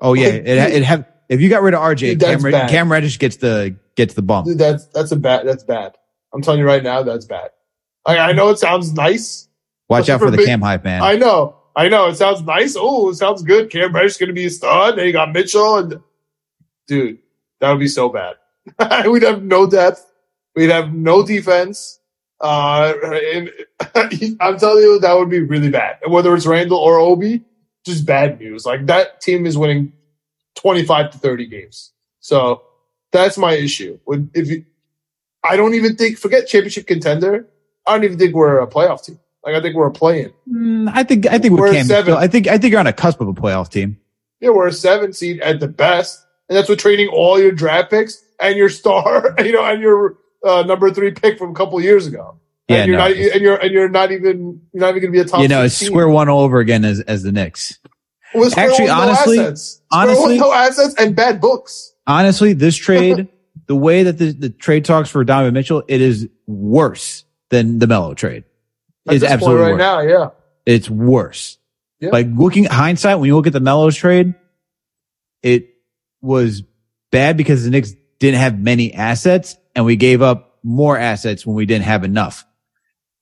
Oh yeah. It, it have, if you got rid of RJ, Dude, Cam, Red- Cam Reddish gets the, gets the bump. Dude, that's that's a bad. That's bad. I'm telling you right now, that's bad. I, I know it sounds nice. Watch out for the big- Cam hype, man. I know. I know. It sounds nice. Oh, it sounds good. Cam Reddish is going to be a stud. They got Mitchell. And dude, that would be so bad. (laughs) We'd have no depth. We'd have no defense. Uh, and (laughs) I'm telling you, that would be really bad. And Whether it's Randle or Obi, just bad news. Like that team is winning 25 to 30 games. So that's my issue. When- If you, I don't even think, forget championship contender. I don't even think we're a playoff team. Like I think we're a play-in. Mm, I think I think We're at Cam, seven. I think I think you're on a cusp of a playoff team. Yeah, we're a seven seed at the best, and that's with trading all your draft picks and your star, (laughs) you know, and your uh, number three pick from a couple of years ago. Yeah, and you're no. not, and you're and you're not even you're not even going to be a top. you know, it's square one all over again as as the Knicks. With Actually, no honestly- one, honestly- no assets and bad books. Honestly, this (laughs) trade, the way that the, the trade talks for Donovan Mitchell, it is worse than the Melo trade. It's absolutely right worse. now, yeah. It's worse. Yeah. Like looking at hindsight, when you look at the Melo's trade, it was bad because the Knicks didn't have many assets and we gave up more assets when we didn't have enough.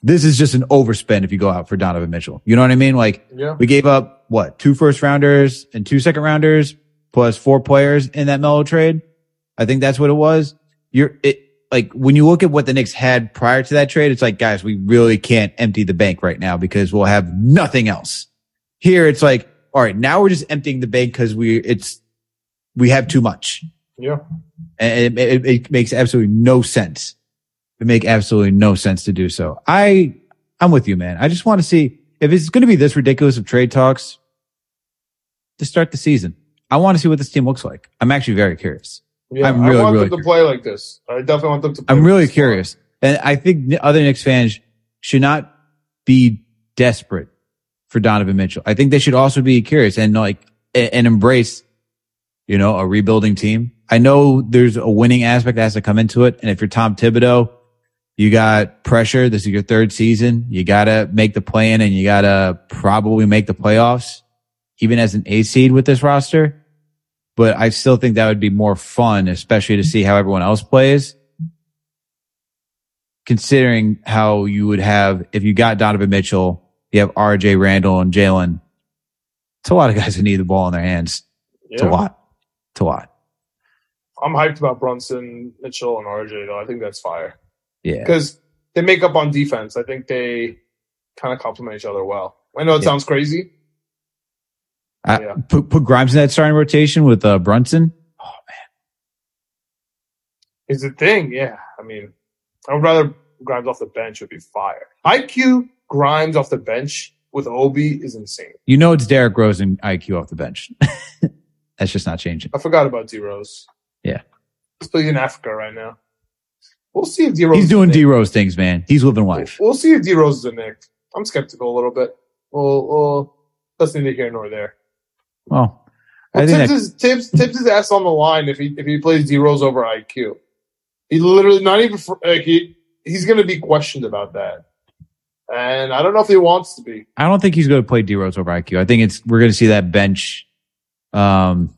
This is just an overspend if you go out for Donovan Mitchell. You know what I mean? Like Yeah. we gave up what two first rounders and two second rounders plus four players in that Melo trade. I think that's what it was. You're it like when you look at what the Knicks had prior to that trade, it's like, guys, we really can't empty the bank right now because we'll have nothing else. Here, it's like, all right, now we're just emptying the bank because we it's we have too much, Yeah. and it, it, it makes absolutely no sense. It make absolutely no sense to do so. I I'm with you, man. I just want to see if it's going to be this ridiculous of trade talks to start the season. I want to see what this team looks like. I'm actually very curious. Yeah. I'm really, I want really them to play like this. I definitely want them to play I'm really curious. And I think other Knicks fans should not be desperate for Donovan Mitchell. I think they should also be curious and like, and embrace, you know, a rebuilding team. I know there's a winning aspect that has to come into it. And if you're Tom Thibodeau, you got pressure. This is your third season. You got to make the play in and you got to probably make the playoffs, even as an A seed with this roster. But I still think that would be more fun, especially to see how everyone else plays considering how you would have if you got Donovan Mitchell, you have RJ Randle and Jalen. It's a lot of guys who need the ball in their hands. It's a lot. It's a lot. I'm hyped about Brunson, Mitchell, and RJ though. I think that's fire Yeah. because they make up on defense. I think they kind of complement each other well. I know it Yeah. sounds crazy. I, Yeah. put, put Grimes in that starting rotation with uh, Brunson. Is the thing, yeah. I mean, I would rather Grimes off the bench would be fire. IQ Grimes off the bench with Obi is insane. You know it's Derrick Rose and IQ off the bench. (laughs) That's just not changing. I forgot about D Rose. Yeah. He's playing in Africa right now. We'll see if D Rose. He's doing D Rose things, man. He's living life. We'll see if D Rose is a Knick. I'm skeptical a little bit. Well, well that's neither here nor there. Well, Well, think tips that, his tips tips his ass on the line if he if he plays D Rose over IQ. He literally not even for, like he he's going to be questioned about that, and I don't know if he wants to be. I don't think he's going to play D Rose over IQ. I think it's we're going to see that bench. Um,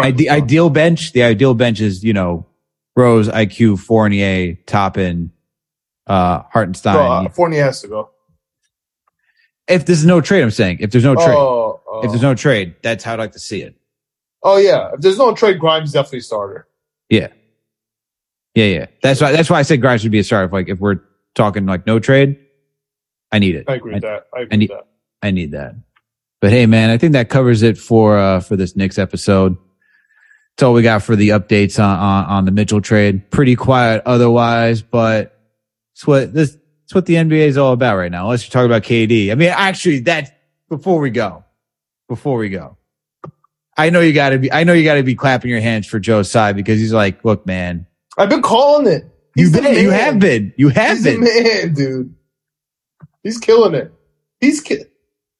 ide- ideal bench. The ideal bench is you know Rose, IQ, Fournier, Toppin, uh, Hartenstein. Bro, uh, Fournier has to go. if there's no trade, I'm saying if there's no trade, Oh, oh. if there's no trade, that's how I'd like to see it. oh yeah, if there's no trade, Grimes definitely starter. Yeah, yeah, yeah. That's why. That's why I said Grimes would be a starter. If, like if we're talking like no trade, I need it. I agree with that. I I need- that. I need that. But hey, man, I think that covers it for uh for this Knicks episode. That's all we got for the updates on on, on the Mitchell trade. Pretty quiet otherwise, but it's what this it's what the NBA is all about right now. Unless you're talking about KD. I mean, actually, that before we go, before we go, I know you got to be. I know you got to be clapping your hands for Joe Tsai because he's like, look, man, I've been calling it. you He's the been, you have been, you have He's been. man, dude. He's killing it. He's ki-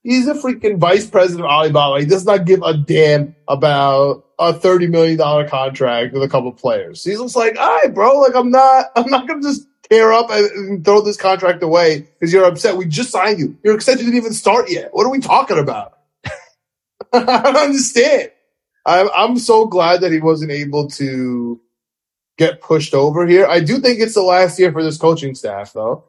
he's a freaking vice president of Alibaba. He does not give a damn about a thirty million dollar contract with a couple players. He's just like, all right, bro. Like I'm not, I'm not gonna just tear up and, and throw this contract away because you're upset. We just signed you. Your extension didn't even start yet. What are we talking about? (laughs) I don't understand. I'm I'm so glad that he wasn't able to get pushed over here. I do think it's the last year for this coaching staff, though.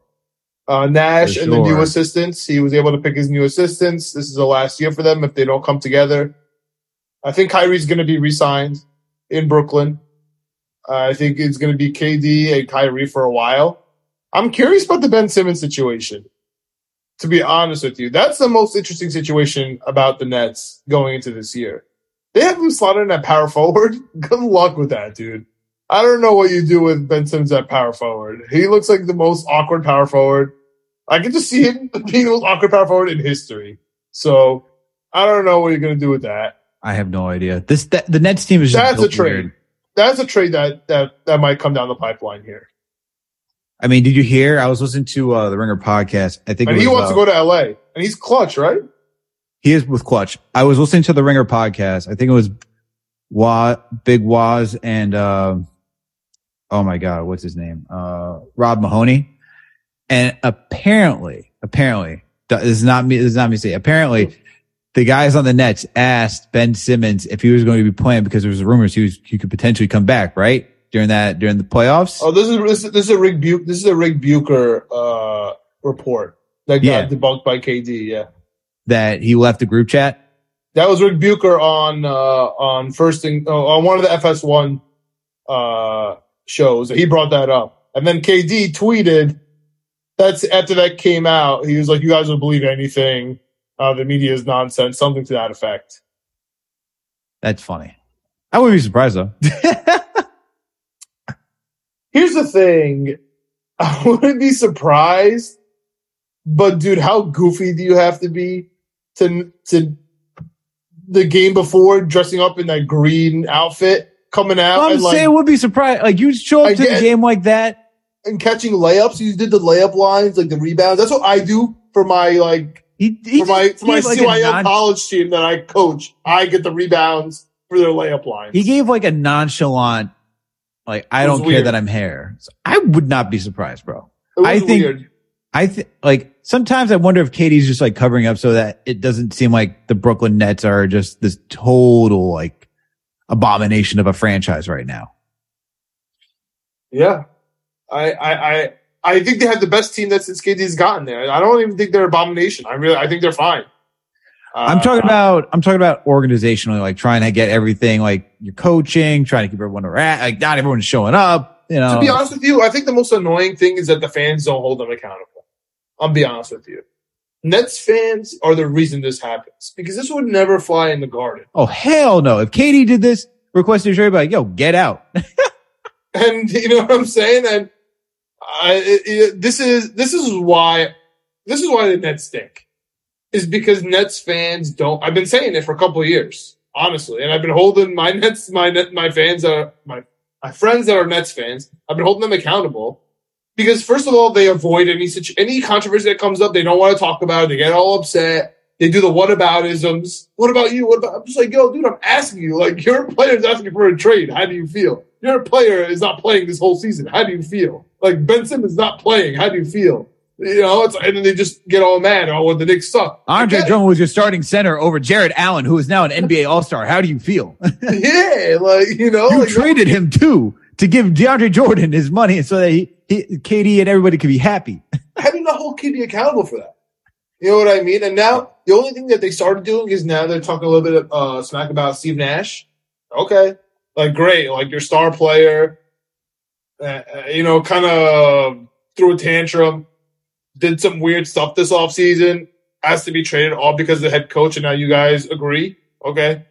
Uh, Nash and the new assistants. He was able to pick his new assistants. This is the last year for them if they don't come together. I think Kyrie's going to be re-signed in Brooklyn. I think it's going to be KD and Kyrie for a while. I'm curious about the Ben Simmons situation. To be honest with you, that's the most interesting situation about the Nets going into this year. They have him slotted in at power forward. (laughs) Good luck with that, dude. I don't know what you do with Ben Simmons at power forward. He looks like the most awkward power forward. I can just see him (laughs) being the most awkward power forward in history. So I don't know what you're gonna do with that. I have no idea. This that, the Nets team is just That's a trade. weird. That's a trade that that that might come down the pipeline here. I mean, did you hear? I was listening to uh, the Ringer podcast. I think And he wants uh, to go to LA. And he's Klutch, right? He is with Klutch. I was listening to the Ringer podcast. I think it was Wa, Big Wos and, uh, oh my God, what's his name? Uh, Rob Mahoney. And apparently, apparently, this is not me, this is not me saying, apparently the guys on the Nets asked Ben Simmons if he was going to be playing because there was rumors he was, he could potentially come back, right? During that, during the playoffs. Oh, this is this is, this is a Rick Bu- this is a Rick Bucher uh report that got Yeah. debunked by KD, yeah. that he left the group chat. That was Rick Bucher on uh, on first thing oh, on one of the FS1 uh, shows. He brought that up, and then KD tweeted. That's after that came out. He was like, "You guys don't believe anything. Uh, the media is nonsense." Something to that effect. That's funny. I wouldn't be surprised though. (laughs) Here's the thing: (laughs) I wouldn't be surprised, but dude, how goofy do you have to be to to the game before dressing up in that green outfit, coming out I'm and like saying would be surprised. Like you show up I to the game like that. and catching layups. You did the layup lines, like the rebounds. That's what I do for my like He, he for my for my like, CYO non- college team that I coach. I get the rebounds for their layup lines. he gave like a nonchalant, like I don't care that I'm here. So I would not be surprised, bro. I think- weird. I think like sometimes I wonder if KD's just like covering up so that it doesn't seem like the Brooklyn Nets are just this total like abomination of a franchise right now. Yeah, I I I I think they have the best team that since KD's gotten there. I don't even think they're abomination. I really I think they're fine. I'm Uh, talking about I'm talking about organizationally, like trying to get everything like you're coaching, trying to keep everyone around, like not everyone's showing up. You know, To be honest with you, I think the most annoying thing is that the fans don't hold them accountable. I'll be honest with you. Nets fans are the reason this happens because this would never fly in the garden. oh hell no! If KD did this, requested a trade, like yo, get out. (laughs) And you know what I'm saying? And I, it, it- this is this is why this is why the Nets stink. is because Nets fans don't. I've been saying it for a couple of years, honestly, and I've been holding my Nets, my my fans are my my friends that are Nets fans. I've been holding them accountable because first of all, they avoid any such any controversy that comes up. They don't want to talk about it. They get all upset. They do the what about isms. What about you? What about? I'm just like, yo, dude, I'm asking you. Like, your player is asking for a trade. How do you feel? Your player is not playing this whole season. How do you feel? Like Ben Simmons not playing. How do you feel? You know, it's, and then they just get all mad. Oh, well, the Knicks suck. Andre. Drummond was your starting center over Jarrett Allen, who is now an NBA All Star. How do you feel? (laughs) yeah, like you know, you like, traded him too to give DeAndre Jordan his money so that he, he KD and everybody could be happy. (laughs) how do you not hold KD accountable for that? You know what I mean? And now the only thing that they started doing is now they're talking a little bit of uh, smack about Steve Nash. Okay, like great, like your star player, uh, uh, you know, kind of threw a tantrum, did some weird stuff this offseason, has to be traded all because the head coach, and now you guys agree. Okay.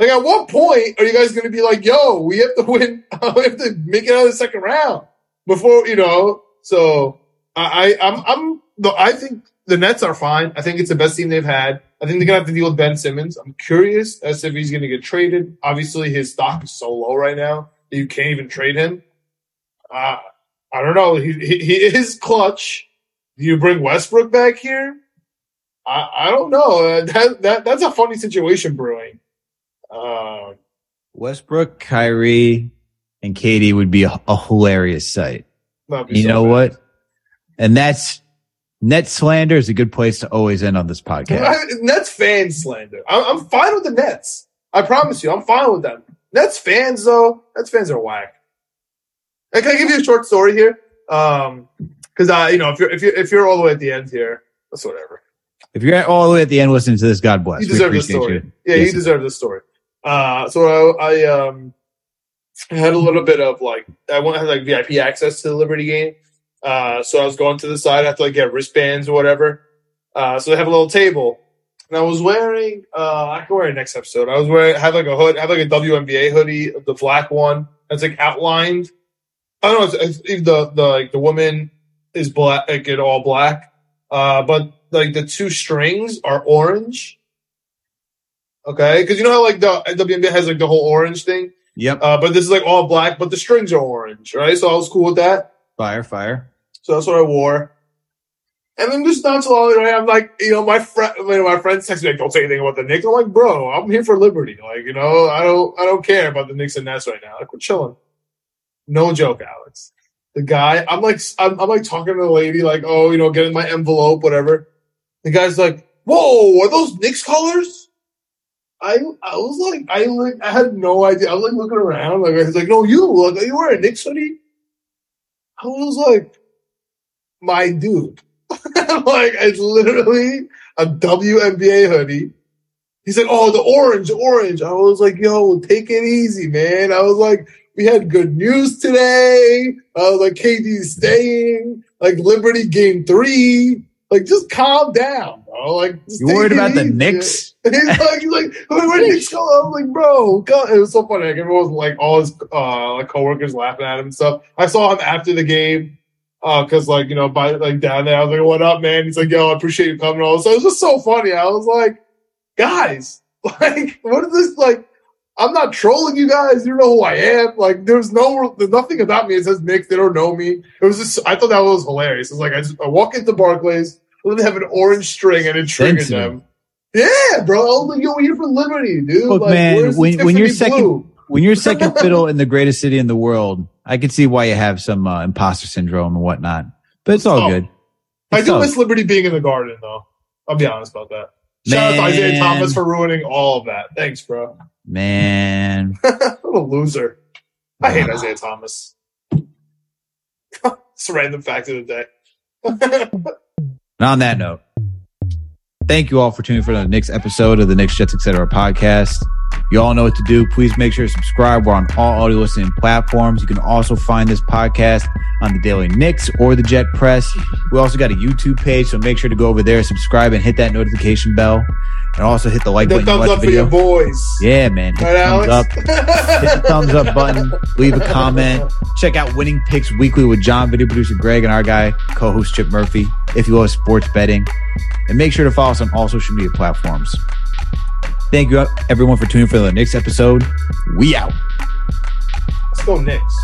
Like, at what point are you guys going to be like, yo, we have to win, (laughs) we have to make it out of the second round before, you know? So I, I I'm, I'm, I think the Nets are fine. I think it's the best team they've had. I think they're gonna have to deal with Ben Simmons. I'm curious as if he's gonna get traded. Obviously, his stock is so low right now that you can't even trade him. Uh, I don't know. He, he he is Klutch. Do you bring Westbrook back here? I I don't know. Uh, that that that's a funny situation brewing. Uh, Westbrook, Kyrie, and KD would be a, a hilarious sight. You so know bad. what? And that's net slander is a good place to always end on this podcast. I- Nets fan slander. I'm, I'm fine with the Nets. I promise you, I'm fine with them. Nets fans, though, Nets fans are whack. And can I give you a short story here? Um, because I, you know, if you're if you if you're all the way at the end here, that's whatever. If you're all the way at the end listening to this, God bless. You deserve the story. you. Yeah, Yes. you deserve the story. Uh, so I, I um I had a little bit of like I went had like VIP access to the Liberty game. Uh, so I was going to the side. I had to like get wristbands or whatever. Uh, so they have a little table, and I was wearing. Uh, I can wear it next episode. I was wearing I had like a hood, had like a WNBA hoodie, the black one. That's like outlined. I don't know. It's, it's the the like the woman is black, like it all black. Uh, but like the two strings are orange. Okay, because you know how like the WNBA has like the whole orange thing, Yep. uh, but this is like all black, but the strings are orange, right? So I was cool with that. fire, fire. So that's what I wore. And then just not so long, right, I'm like, you know, my friend, you know, my friends text me like, "Don't say anything about the Knicks." I'm like, "Bro, I'm here for Liberty. Like, you know, I don't, I don't care about the Knicks and Nets right now. Like, we're chilling. No joke, Alex. The guy, I'm like, I'm, I'm like talking to the lady, like, oh, you know, getting my envelope, whatever. The guy's like, "Whoa, are those Knicks colors?" I, I was like, I like, I had no idea. I was like looking around, like, he's like, "No, you, look, are you wearing Knicks hoodie?" I was like, my dude. (laughs) like, it's literally a WNBA hoodie. He's like, oh, the orange, orange. I was like, yo, take it easy, man. I was like, we had good news today. I was like, KD's staying. Like, Liberty game three. Like, just calm down, bro. Like, You worried about the. Knicks? (laughs) he's like, he's like, where where Knicks go? I was like, bro, God. it was so funny. Like everyone was like, all his uh, like coworkers laughing at him and stuff. I saw him after the game, uh, cause like you know, by like down there, I was like, what up, man? He's like, yo, I appreciate you coming. All so it was just so funny. I was like, guys, (laughs) like, what is this like? I'm not trolling you guys. You know who I am. Like, there's no, there's nothing about me. It says Knicks. They don't know me. It was just, I thought that was hilarious. It's like I just I walk into Barclays, let them have an orange string, and it triggered them. Yeah, bro. Like, yo, here for Liberty, dude. Look, like, man, when- when you're second- blue? When you're second (laughs) fiddle in the greatest city in the world, I can see why you have some uh, imposter syndrome and whatnot. But it's all Oh. good. I do all- miss Liberty being in the Garden, though. I'll be honest about that. Shout out to Isiah Thomas for ruining all of that. Thanks, bro. Man. (laughs) what a loser. I hate Isiah Thomas. (laughs) it's a random fact of the day. And on that note, thank you all for tuning in for the next episode of the Knicks Jets Etc. podcast. You all know what to do. Please make sure to subscribe. We're on all audio listening platforms. You can also find this podcast on the Daily Knicks or the Jet Press. We also got a YouTube page, so make sure to go over there, subscribe, and hit that notification bell. And also hit the like The button. thumbs up for your boys. Yeah, man. Hit Right, thumbs Alex? up. Hit the thumbs up button. (laughs) Leave a comment. Check out Winning Picks Weekly with John, video producer Greg, and our guy, co-host Chip Murphy. If you love sports betting, and make sure to follow us on all social media platforms. Thank you, everyone, for tuning in for the next episode. We out. Let's go Knicks.